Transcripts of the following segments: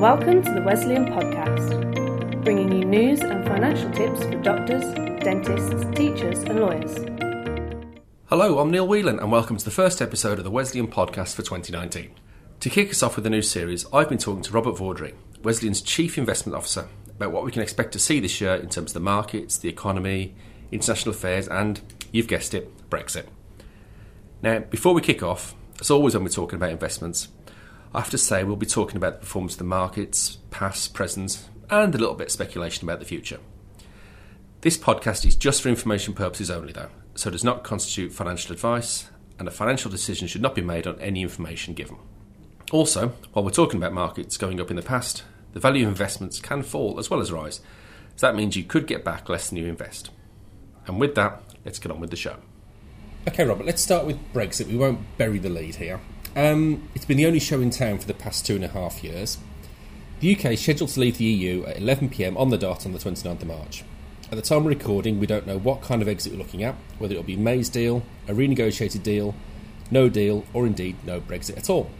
Welcome to the Wesleyan Podcast, bringing you news and financial tips for doctors, dentists, teachers, and lawyers. Hello, I'm Neil Whelan, and welcome to the first episode of the Wesleyan Podcast for 2019. To kick us off with the new series, I've been talking to Robert Vaudry, Wesleyan's Chief Investment Officer, about what we can expect to see this year in terms of the markets, the economy, international affairs, and, you've guessed it, Brexit. Now, before we kick off, as always when we're talking about investments, I have to say we'll be talking about the performance of the markets, past, present, and a little bit of speculation about the future. This podcast is just for information purposes only, though, so does not constitute financial advice, and a financial decision should not be made on any information given. Also, while we're talking about markets going up in the past, the value of investments can fall as well as rise, so that means you could get back less than you invest. And with that, let's get on with the show. Okay, Robert, let's start with Brexit. We won't bury the lead here. Um, it's been the only show in town for the past two and a half years. The UK is scheduled to leave the EU at 11pm on the dot on the 29th of March. At the time of recording, we don't know what kind of exit we're looking at, whether it'll be May's deal, a renegotiated deal, no deal, or indeed no Brexit at all.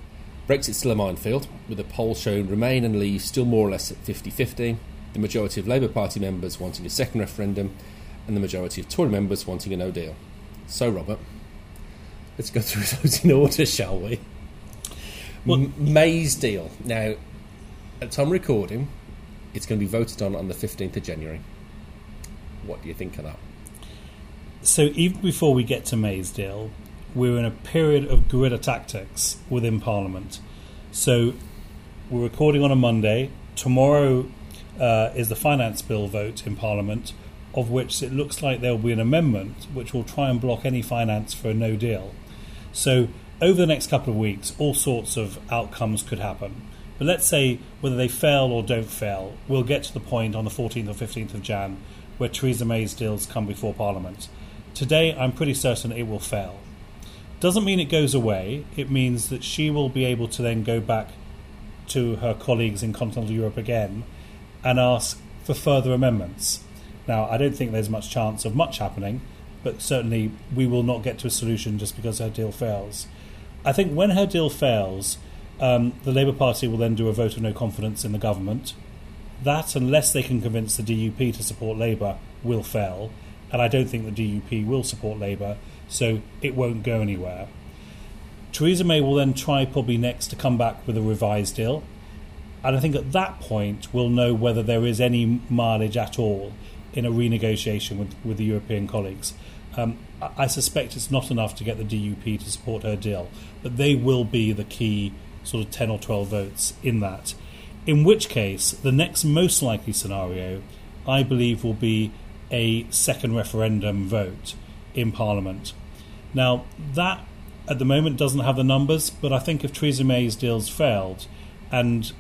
Brexit's still a minefield, with the poll showing Remain and Leave still more or less at 50 50, the majority of Labour Party members wanting a second referendum, and the majority of Tory members wanting a no deal. So, Robert, let's go through those in order, shall we? Well- M- May's deal. Now, at time recording, it's going to be voted on on the 15th of January. What do you think of that? So even before we get to May's deal, we're in a period of guerrilla tactics within Parliament. So we're recording on a Monday. Tomorrow uh, is the finance bill vote in Parliament, of which it looks like there will be an amendment which will try and block any finance for a no deal. So over the next couple of weeks, all sorts of outcomes could happen. But let's say whether they fail or don't fail, we'll get to the point on the 14th or 15th of Jan where Theresa May's deals come before Parliament. Today, I'm pretty certain it will fail. Doesn't mean it goes away. It means that she will be able to then go back to her colleagues in continental Europe again and ask for further amendments. Now, I don't think there's much chance of much happening, but certainly we will not get to a solution just because her deal fails. I think when her deal fails, um, the Labour Party will then do a vote of no confidence in the government. That, unless they can convince the DUP to support Labour, will fail. And I don't think the DUP will support Labour, so it won't go anywhere. Theresa May will then try probably next to come back with a revised deal. And I think at that point we'll know whether there is any mileage at all in a renegotiation with, with the European colleagues. Um, I suspect it's not enough to get the DUP to support her deal, but they will be the key sort of 10 or 12 votes in that. In which case, the next most likely scenario, I believe, will be a second referendum vote in Parliament. Now, that at the moment doesn't have the numbers, but I think if Theresa May's deals failed, and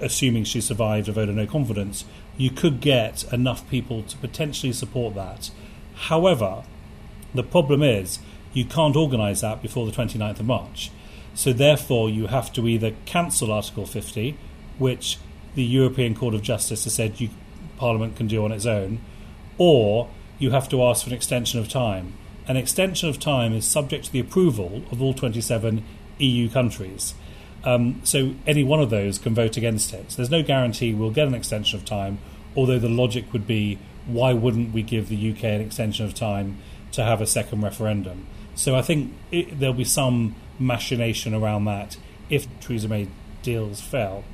assuming she survived a vote of no confidence, you could get enough people to potentially support that. However, the problem is you can't organise that before the 29th of March. So therefore, you have to either cancel Article 50, which the European Court of Justice has said you, Parliament can do on its own, or you have to ask for an extension of time. An extension of time is subject to the approval of all 27 EU countries. Um, so any one of those can vote against it. So there's no guarantee we'll get an extension of time, although the logic would be why wouldn't we give the UK an extension of time to have a second referendum? So I think it, there'll be some machination around that if Theresa May deals fail.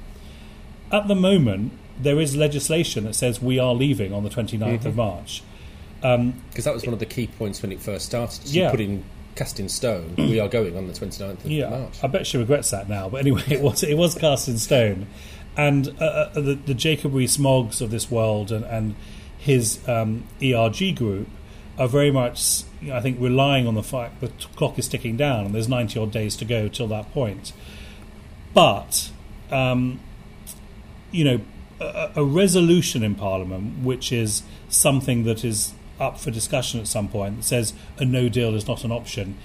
At the moment, there is legislation that says we are leaving on the 29th of March. Um, Because that was one of the key points when it first started. Yeah. put in cast in stone. we are going on the 29th of Yeah, March. I bet she regrets that now. But anyway, it was it was cast in stone, and uh, uh, the, the Jacob Rees-Moggs of this world and, and his um, ERG group are very much, I think, relying on the fact the clock is ticking down and there's ninety odd days to go till that point. But um, you know, a, a resolution in Parliament, which is something that is up for discussion at some point, that says a no deal is not an option,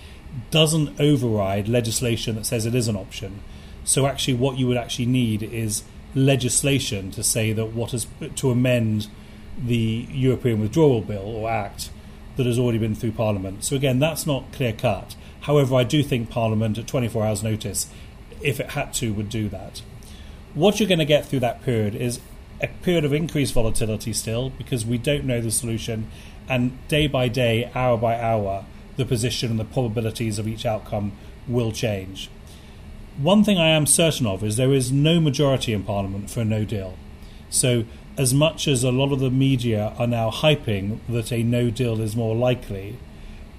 doesn't override legislation that says it is an option. So actually, what you would actually need is legislation to say that what is to amend the European Withdrawal Bill or Act that has already been through Parliament. So again, that's not clear cut. However, I do think Parliament at 24 hours' notice, if it had to, would do that. what you're going to get through that period is a period of increased volatility still because we don't know the solution, and day by day, hour by hour, the position and the probabilities of each outcome will change. One thing I am certain of is there is no majority in Parliament for a no deal. So, as much as a lot of the media are now hyping that a no deal is more likely,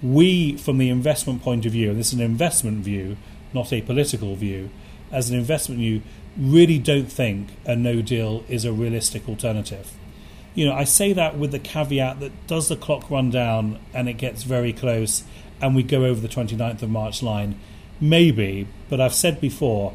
we, from the investment point of view, and this is an investment view, not a political view, as an investment view, really don't think a no deal is a realistic alternative. You know, I say that with the caveat that does the clock run down and it gets very close and we go over the 29th of March line? Maybe, but I've said before,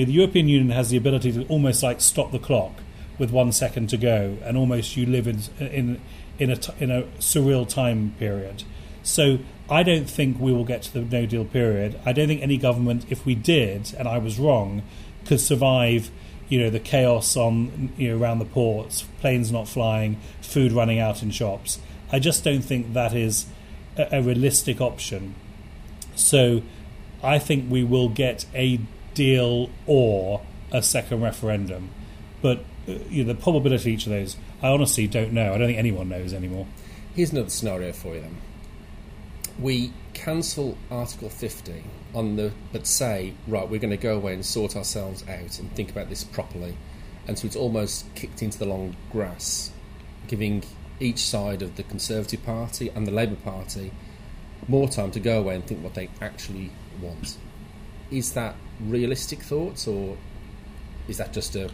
know, the European Union has the ability to almost like stop the clock with one second to go, and almost you live in in in a in a surreal time period. So I don't think we will get to the No Deal period. I don't think any government, if we did, and I was wrong, could survive. You know the chaos on you know around the ports, planes not flying, food running out in shops. I just don't think that is a, a realistic option. So I think we will get a deal or a second referendum. But Uh, you know, the probability of each of those, I honestly don't know. I don't think anyone knows anymore. Here's another scenario for you then. We cancel Article 50 on the, but say, right, we're going to go away and sort ourselves out and think about this properly. And so it's almost kicked into the long grass, giving each side of the Conservative Party and the Labour Party more time to go away and think what they actually want. Is that realistic thoughts, or is that just a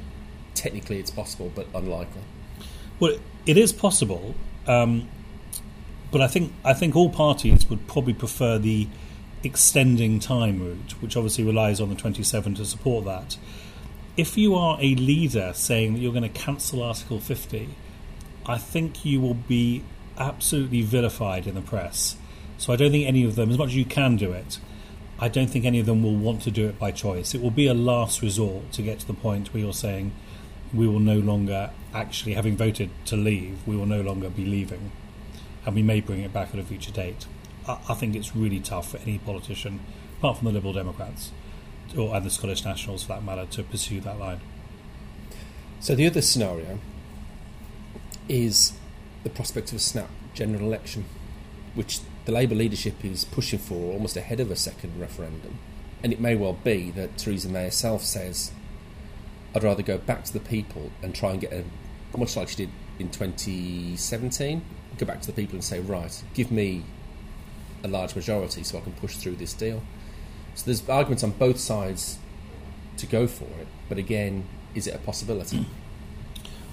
technically it's possible but unlikely? Well, it is possible, um, but I think I think all parties would probably prefer the extending time route, which obviously relies on the 27 to support that. If you are a leader saying that you're going to cancel Article 50, I think you will be absolutely vilified in the press. So I don't think any of them, as much as you can do it, I don't think any of them will want to do it by choice. It will be a last resort to get to the point where you're saying we will no longer actually, having voted to leave, we will no longer be leaving. And we may bring it back at a future date. I, I think it's really tough for any politician, apart from the Liberal Democrats, or and the Scottish Nationals for that matter, to pursue that line. So the other scenario is the prospect of a snap general election, which the Labour leadership is pushing for almost ahead of a second referendum. And it may well be that Theresa May herself says, I'd rather go back to the people and try and get a, much like she did in 2017, go back to the people and say, right, give me a large majority so I can push through this deal. So there's arguments on both sides to go for it, but again, is it a possibility?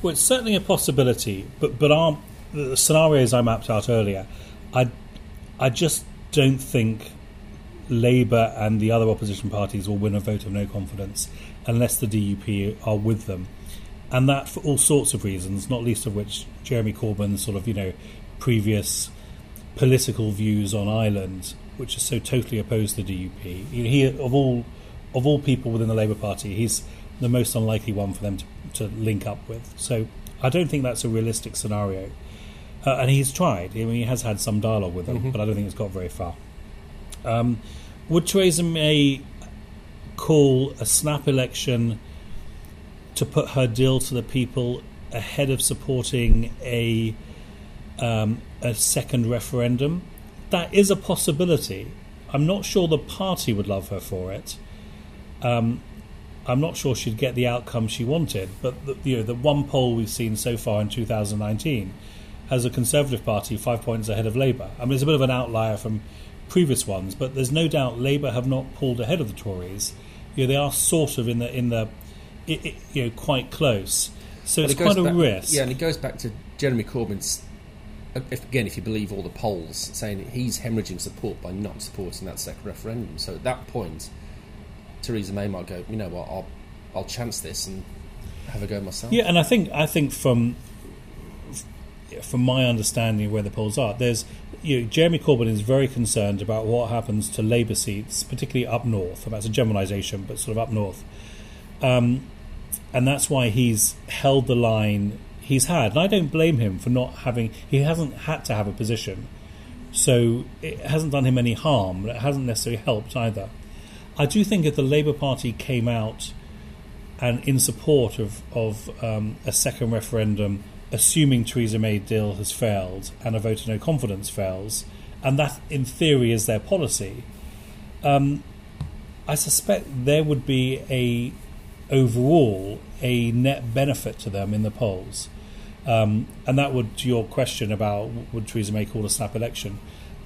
Well, it's certainly a possibility, but but our the scenarios I mapped out earlier, I I just don't think Labour and the other opposition parties will win a vote of no confidence unless the DUP are with them. And that for all sorts of reasons, not least of which Jeremy Corbyn's sort of, you know, previous political views on Ireland, which are so totally opposed to the DUP. He, of all of all people within the Labour Party, he's the most unlikely one for them to, to link up with. So I don't think that's a realistic scenario. Uh, and he's tried. I mean, he has had some dialogue with them, mm-hmm. but I don't think it's got very far. Um, would Theresa May call a snap election to put her deal to the people ahead of supporting a um, a second referendum? That is a possibility. I'm not sure the party would love her for it. Um, I'm not sure she'd get the outcome she wanted. But the, you know, the one poll we've seen so far in 2019 has a Conservative Party five points ahead of Labour. I mean, it's a bit of an outlier from previous ones, but there's no doubt Labour have not pulled ahead of the Tories. You know, they are sort of in the in the it, it, you know quite close. So but it's it quite back, a risk. Yeah, and it goes back to Jeremy Corbyn's. If, again, if you believe all the polls, saying he's hemorrhaging support by not supporting that second referendum. So at that point, Theresa May might go, you know what, I'll I'll chance this and have a go myself. Yeah, and I think I think from from my understanding of where the polls are, there's you know, Jeremy Corbyn is very concerned about what happens to Labour seats, particularly up north. That's a generalisation, but sort of up north, um, and that's why he's held the line he's had. And I don't blame him for not having. He hasn't had to have a position, so it hasn't done him any harm, but it hasn't necessarily helped either. I do think if the Labour Party came out and in support of, of um, a second referendum, assuming Theresa May deal has failed and a vote of no confidence fails, and that in theory is their policy, um, I suspect there would be a overall a net benefit to them in the polls. Um, and that would, to your question about would Theresa May call a snap election,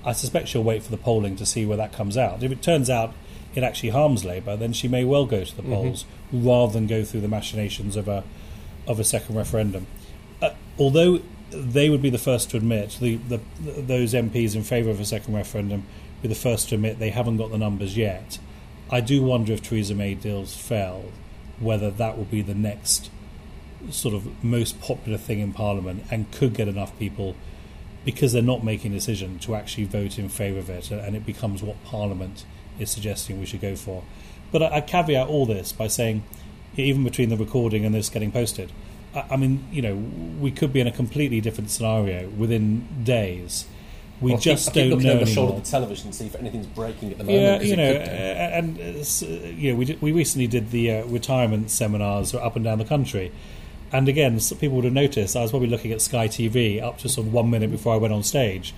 I suspect she'll wait for the polling to see where that comes out. If it turns out it actually harms Labour, then she may well go to the mm-hmm. polls rather than go through the machinations of a of a second referendum. Although they would be the first to admit the, the those MPs in favour of a second referendum be the first to admit they haven't got the numbers yet. I do wonder if Theresa May deals fail, whether that will be the next sort of most popular thing in Parliament and could get enough people because they're not making a decision to actually vote in favour of it, and it becomes what Parliament is suggesting we should go for. But I, I caveat all this by saying, even between the recording and this getting posted, I, I mean, you know, we could be in a completely different scenario within days. We well, just keep, don't know over the shoulder of the television, to see if anything's breaking at the moment. Yeah, you know, and uh, you know, we did, we recently did the uh, retirement seminars up and down the country, and again, people would have noticed I was probably looking at Sky TV up to sort of one minute before I went on stage,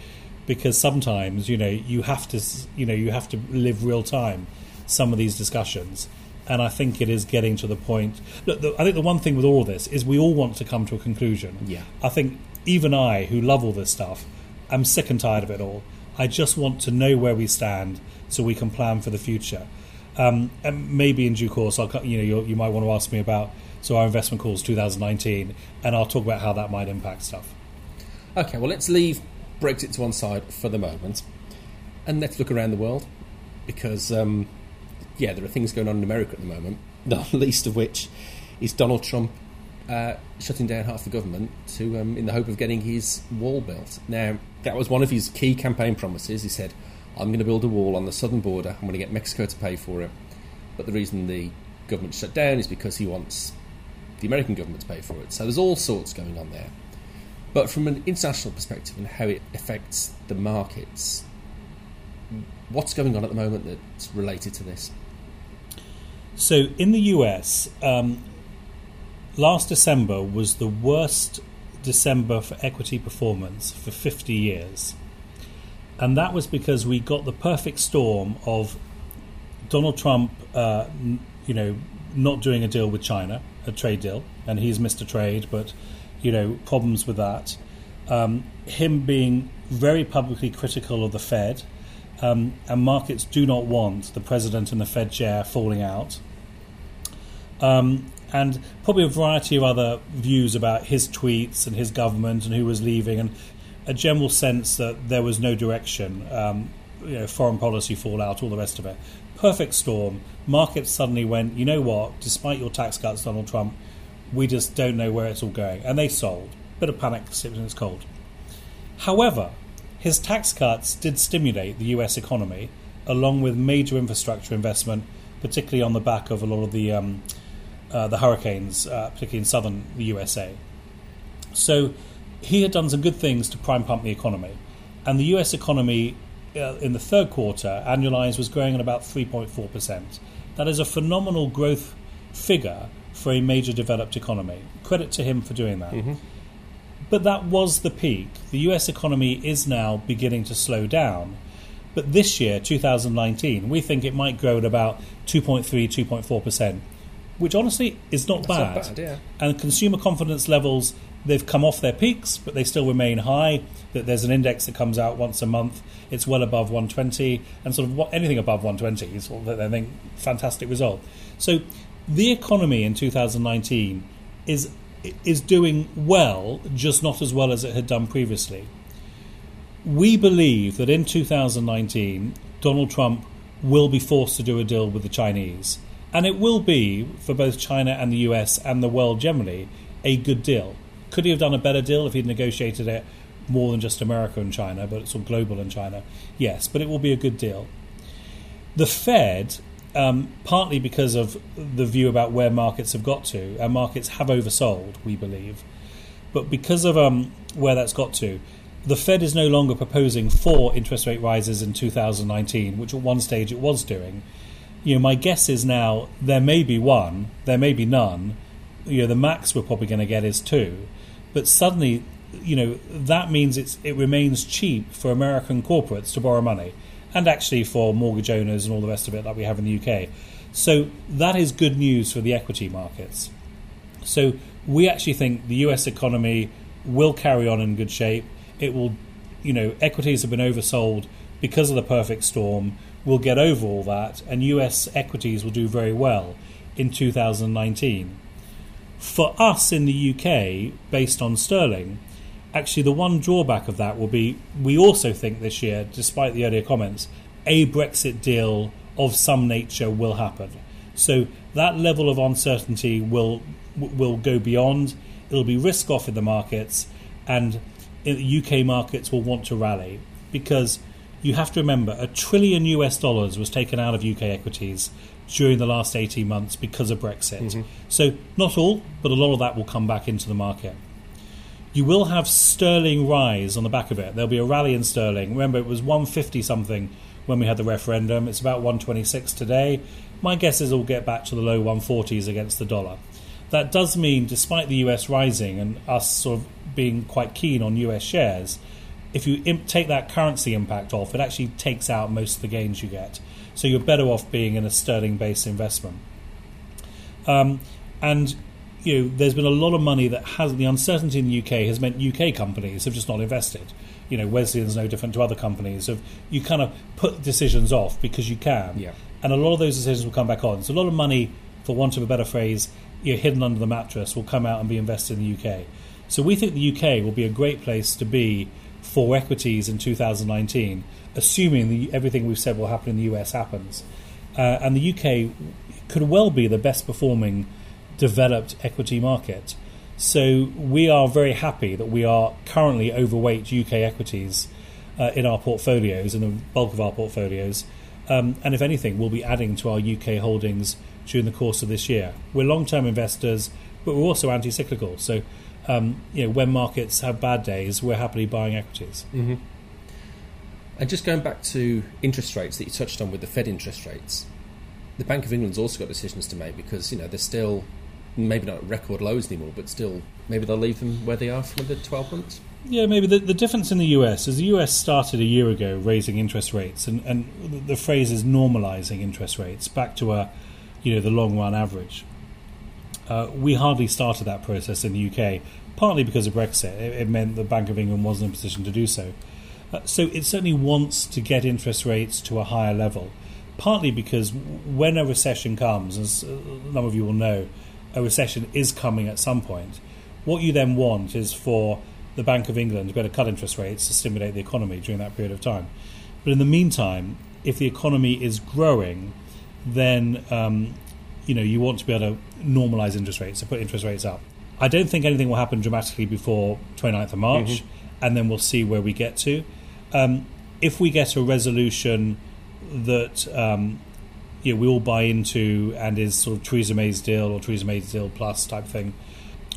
because sometimes you know you have to you know you have to live real time some of these discussions, and I think it is getting to the point. Look, the, I think the one thing with all this is we all want to come to a conclusion. Yeah, I think even I, who love all this stuff, I'm sick and tired of it all. I just want to know where we stand so we can plan for the future. Um, and maybe in due course, I'll, you know, you might want to ask me about so our investment calls 2019, and I'll talk about how that might impact stuff. Okay, well, let's leave Brexit to one side for the moment, and let's look around the world because, um, yeah, there are things going on in America at the moment. Not least of which is Donald Trump uh, shutting down half the government to, um, in the hope of getting his wall built. Now, that was one of his key campaign promises. He said, "I'm going to build a wall on the southern border. I'm going to get Mexico to pay for it." But the reason the government shut down is because he wants the American government to pay for it. So there's all sorts going on there. But from an international perspective and how it affects the markets, what's going on at the moment that's related to this? So in the US, um, last December was the worst December for equity performance for 50 years. And that was because we got the perfect storm of Donald Trump, uh, you know, not doing a deal with China, a trade deal, and he's a trade, but you know problems with that. Um, him being very publicly critical of the Fed, um, and markets do not want the president and the Fed chair falling out. Um, and probably a variety of other views about his tweets and his government and who was leaving, and a general sense that there was no direction, um, you know, foreign policy fallout, all the rest of it perfect storm. Markets suddenly went, you know what, despite your tax cuts, Donald Trump, we just don't know where it's all going. And they sold. Bit of panic when it's cold. However, his tax cuts did stimulate the US economy, along with major infrastructure investment, particularly on the back of a lot of the, um, uh, the hurricanes, uh, particularly in southern USA. So he had done some good things to prime pump the economy. And the US economy uh, in the third quarter, annualized, was growing at about 3.4%. That is a phenomenal growth figure for a major developed economy. Credit to him for doing that. Mm-hmm. But that was the peak. The US economy is now beginning to slow down. But this year, 2019, we think it might grow at about 2.3, 2.4%, which honestly is not bad. Not bad yeah. And consumer confidence levels, they've come off their peaks, but they still remain high. That There's an index that comes out once a month it's well above 120, and sort of what, anything above 120 is sort of, I think fantastic result. So the economy in 2019 is is doing well, just not as well as it had done previously. We believe that in 2019, Donald Trump will be forced to do a deal with the Chinese. And it will be, for both China and the US and the world generally, a good deal. Could he have done a better deal if he'd negotiated it more than just America and China, but it's all global in China. Yes, but it will be a good deal. The Fed, um, partly because of the view about where markets have got to, and markets have oversold, we believe, but because of um, where that's got to, the Fed is no longer proposing four interest rate rises in 2019, which at one stage it was doing. You know, my guess is now there may be one, there may be none. You know, the max we're probably going to get is two, but suddenly, you know, that means it's it remains cheap for American corporates to borrow money, and actually for mortgage owners and all the rest of it that we have in the UK. So that is good news for the equity markets. So we actually think the US economy will carry on in good shape. It will, you know, equities have been oversold because of the perfect storm will get over all that, and US equities will do very well in 2019. For us in the UK, based on sterling, actually the one drawback of that will be we also think this year, despite the earlier comments, a Brexit deal of some nature will happen. So that level of uncertainty will will go beyond. It'll be risk off in the markets, and uh, UK markets will want to rally because you have to remember a trillion US dollars was taken out of UK equities during the last 18 months because of Brexit. Mm-hmm. So, not all, but a lot of that will come back into the market. You will have sterling rise on the back of it. There'll be a rally in sterling. Remember, it was 150 something when we had the referendum. It's about 126 today. My guess is it'll get back to the low 140s against the dollar. That does mean, despite the US rising and us sort of being quite keen on US shares, if you imp- take that currency impact off, it actually takes out most of the gains you get. So you're better off being in a sterling based investment. Um, and you know, there's been a lot of money that has the uncertainty in the UK has meant UK companies have just not invested. You know, Wesleyan's no different to other companies. Of you kind of put decisions off because you can, yeah. and a lot of those decisions will come back on. So a lot of money, for want of a better phrase, you know, hidden under the mattress, will come out and be invested in the UK. So we think the UK will be a great place to be for equities in 2019, assuming the, everything we've said will happen in the US happens. Uh, and the UK could well be the best performing developed equity market. So we are very happy that we are currently overweight UK equities uh, in our portfolios, in the bulk of our portfolios. Um, and if anything, we'll be adding to our UK holdings during the course of this year. We're long term investors, but we're also anti cyclical. So um, you know, when markets have bad days, we're happily buying equities. Mm-hmm. And just going back to interest rates that you touched on with the Fed interest rates, the Bank of England's also got decisions to make because you know they're still maybe not at record lows anymore, but still maybe they'll leave them where they are for the 12 months. Yeah, maybe the, the difference in the US is the US started a year ago raising interest rates, and, and the phrase is normalizing interest rates back to a you know the long run average. Uh, we hardly started that process in the UK, partly because of Brexit. It, it meant the Bank of England wasn't in a position to do so. Uh, so it certainly wants to get interest rates to a higher level, partly because when a recession comes, as a number of you will know, a recession is coming at some point. What you then want is for the Bank of England to be able to cut interest rates to stimulate the economy during that period of time. But in the meantime, if the economy is growing, then um, you know you want to be able to normalise interest rates, so put interest rates up. I don't think anything will happen dramatically before 29th of March, mm-hmm. and then we'll see where we get to. Um, if we get a resolution that um, you know, we all buy into and is sort of Theresa May's deal or Theresa May's deal plus type thing,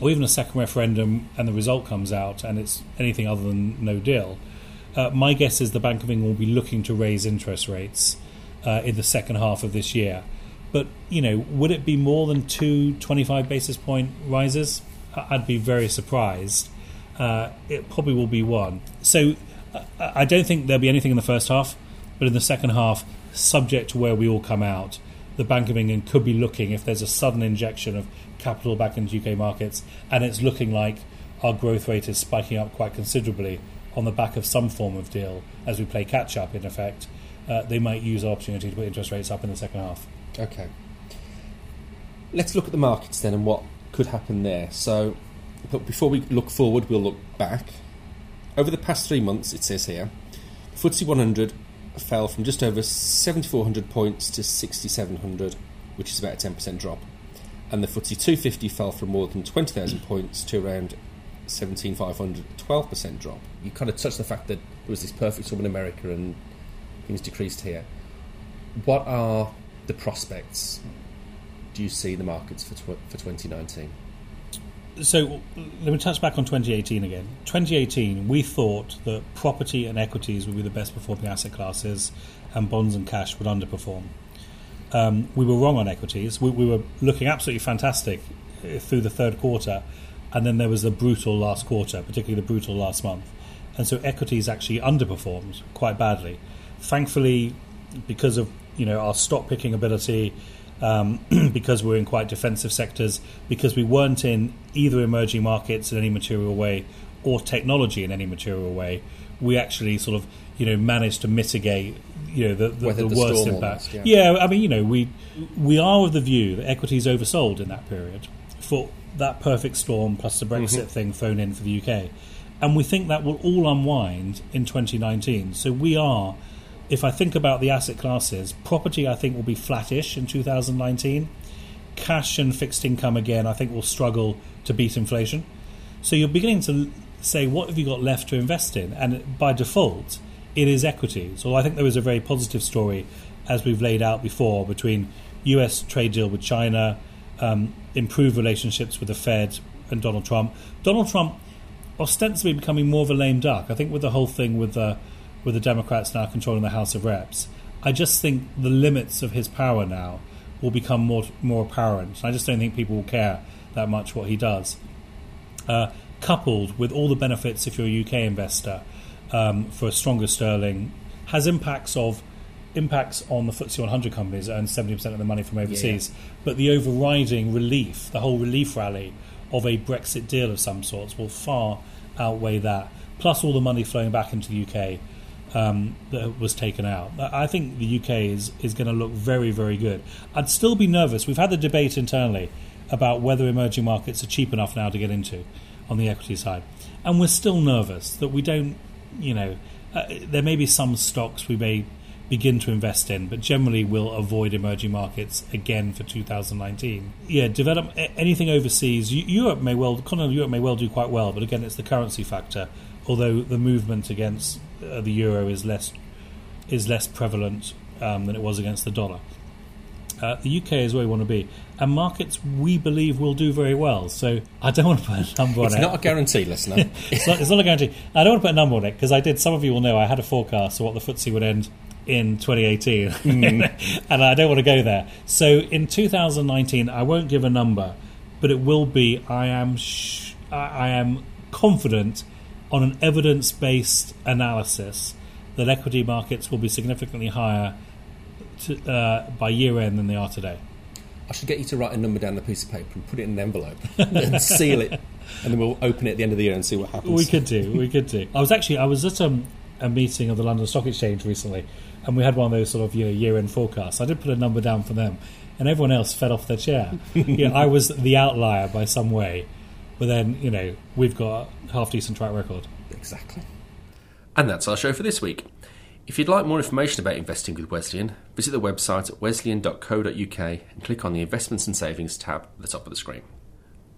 or even a second referendum and the result comes out and it's anything other than no deal, uh, my guess is the Bank of England will be looking to raise interest rates uh, in the second half of this year. But you know, would it be more than two 25 basis point rises? I'd be very surprised. Uh, it probably will be one. So I don't think there'll be anything in the first half, but in the second half, subject to where we all come out, the Bank of England could be looking if there's a sudden injection of capital back into UK markets, and it's looking like our growth rate is spiking up quite considerably on the back of some form of deal as we play catch up. In effect, uh, they might use the opportunity to put interest rates up in the second half. Okay. Let's look at the markets then and what could happen there. So, but before we look forward, we'll look back. Over the past three months, it says here, the FTSE 100 fell from just over 7,400 points to 6,700, which is about a 10% drop. And the FTSE 250 fell from more than 20,000 points to around 17,500, 12% drop. You kind of touched the fact that there was this perfect storm in America and things decreased here. What are the prospects do you see the markets for tw- for 2019? So let me touch back on 2018 again. 2018, we thought that property and equities would be the best performing asset classes, and bonds and cash would underperform. Um, we were wrong on equities. We, we were looking absolutely fantastic uh, through the third quarter, and then there was the brutal last quarter, particularly the brutal last month. And so equities actually underperformed quite badly. Thankfully, because of you know our stock picking ability, um, because we're in quite defensive sectors, because we weren't in either emerging markets in any material way or technology in any material way, we actually sort of you know managed to mitigate you know the, the, the, the worst impact. almost, yeah. yeah, I mean you know we we are of the view that equities oversold in that period for that perfect storm plus the Brexit Mm-hmm. thing thrown in for the UK, and we think that will all unwind in 2019. So we are. If I think about the asset classes, property I think will be flattish in 2019. Cash and fixed income again I think will struggle to beat inflation. So you're beginning to say, what have you got left to invest in? And by default, it is equities. So I think there was a very positive story, as we've laid out before, between US trade deal with China, um, improved relationships with the Fed and Donald Trump. Donald Trump ostensibly becoming more of a lame duck. I think with the whole thing with the with the Democrats now controlling the House of Reps, I just think the limits of his power now will become more more apparent. I just don't think people will care that much what he does uh, coupled with all the benefits if you're a UK investor um, for a stronger sterling, has impacts of impacts on the FTSE 100 companies that earn 70% of the money from overseas. But the overriding relief, the whole relief rally of a Brexit deal of some sorts, will far outweigh that. Plus all the money flowing back into the UK um, that was taken out. I think the UK is, is going to look very, very good. I'd still be nervous. We've had the debate internally about whether emerging markets are cheap enough now to get into on the equity side. And we're still nervous that we don't, you know, uh, there may be some stocks we may begin to invest in, but generally we'll avoid emerging markets again for 2019. Yeah, develop anything overseas. Europe may well, continental Europe may well do quite well, but again, it's the currency factor. Although the movement against uh, the euro is less is less prevalent um, than it was against the dollar. Uh, the UK is where we want to be, and markets we believe will do very well. So I don't want to put a number on It's it. not a guarantee, listener. it's, not, it's not a guarantee. I don't want to put a number on it because I did. Some of you will know I had a forecast of what the FTSE would end in 2018, and I don't want to go there. So in 2019, I won't give a number, but it will be. I am. Sh- I am confident on an evidence-based analysis that equity markets will be significantly higher to, uh, by year end than they are today. I should get you to write a number down on a piece of paper and put it in an envelope and seal it, and then we'll open it at the end of the year and see what happens. We could do. We could do. I was actually I was at um, a meeting of the London Stock Exchange recently, and we had one of those sort of you know year-end forecasts. I did put a number down for them, and everyone else fell off their chair. you know, I was the outlier by some way, but then you know we've got a half decent track record. Exactly. And that's our show for this week. If you'd like more information about investing with Wesleyan, visit the website at wesleyan.co.uk and click on the Investments and Savings tab at the top of the screen.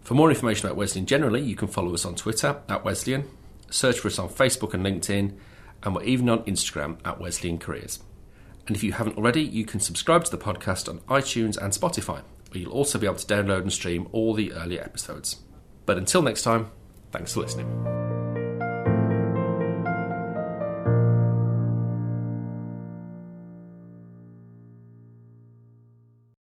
For more information about Wesleyan generally, you can follow us on Twitter at Wesleyan, search for us on Facebook and LinkedIn, and we're even on Instagram at Wesleyan Careers. And if you haven't already, you can subscribe to the podcast on iTunes and Spotify, where you'll also be able to download and stream all the earlier episodes. But until next time, thanks for listening.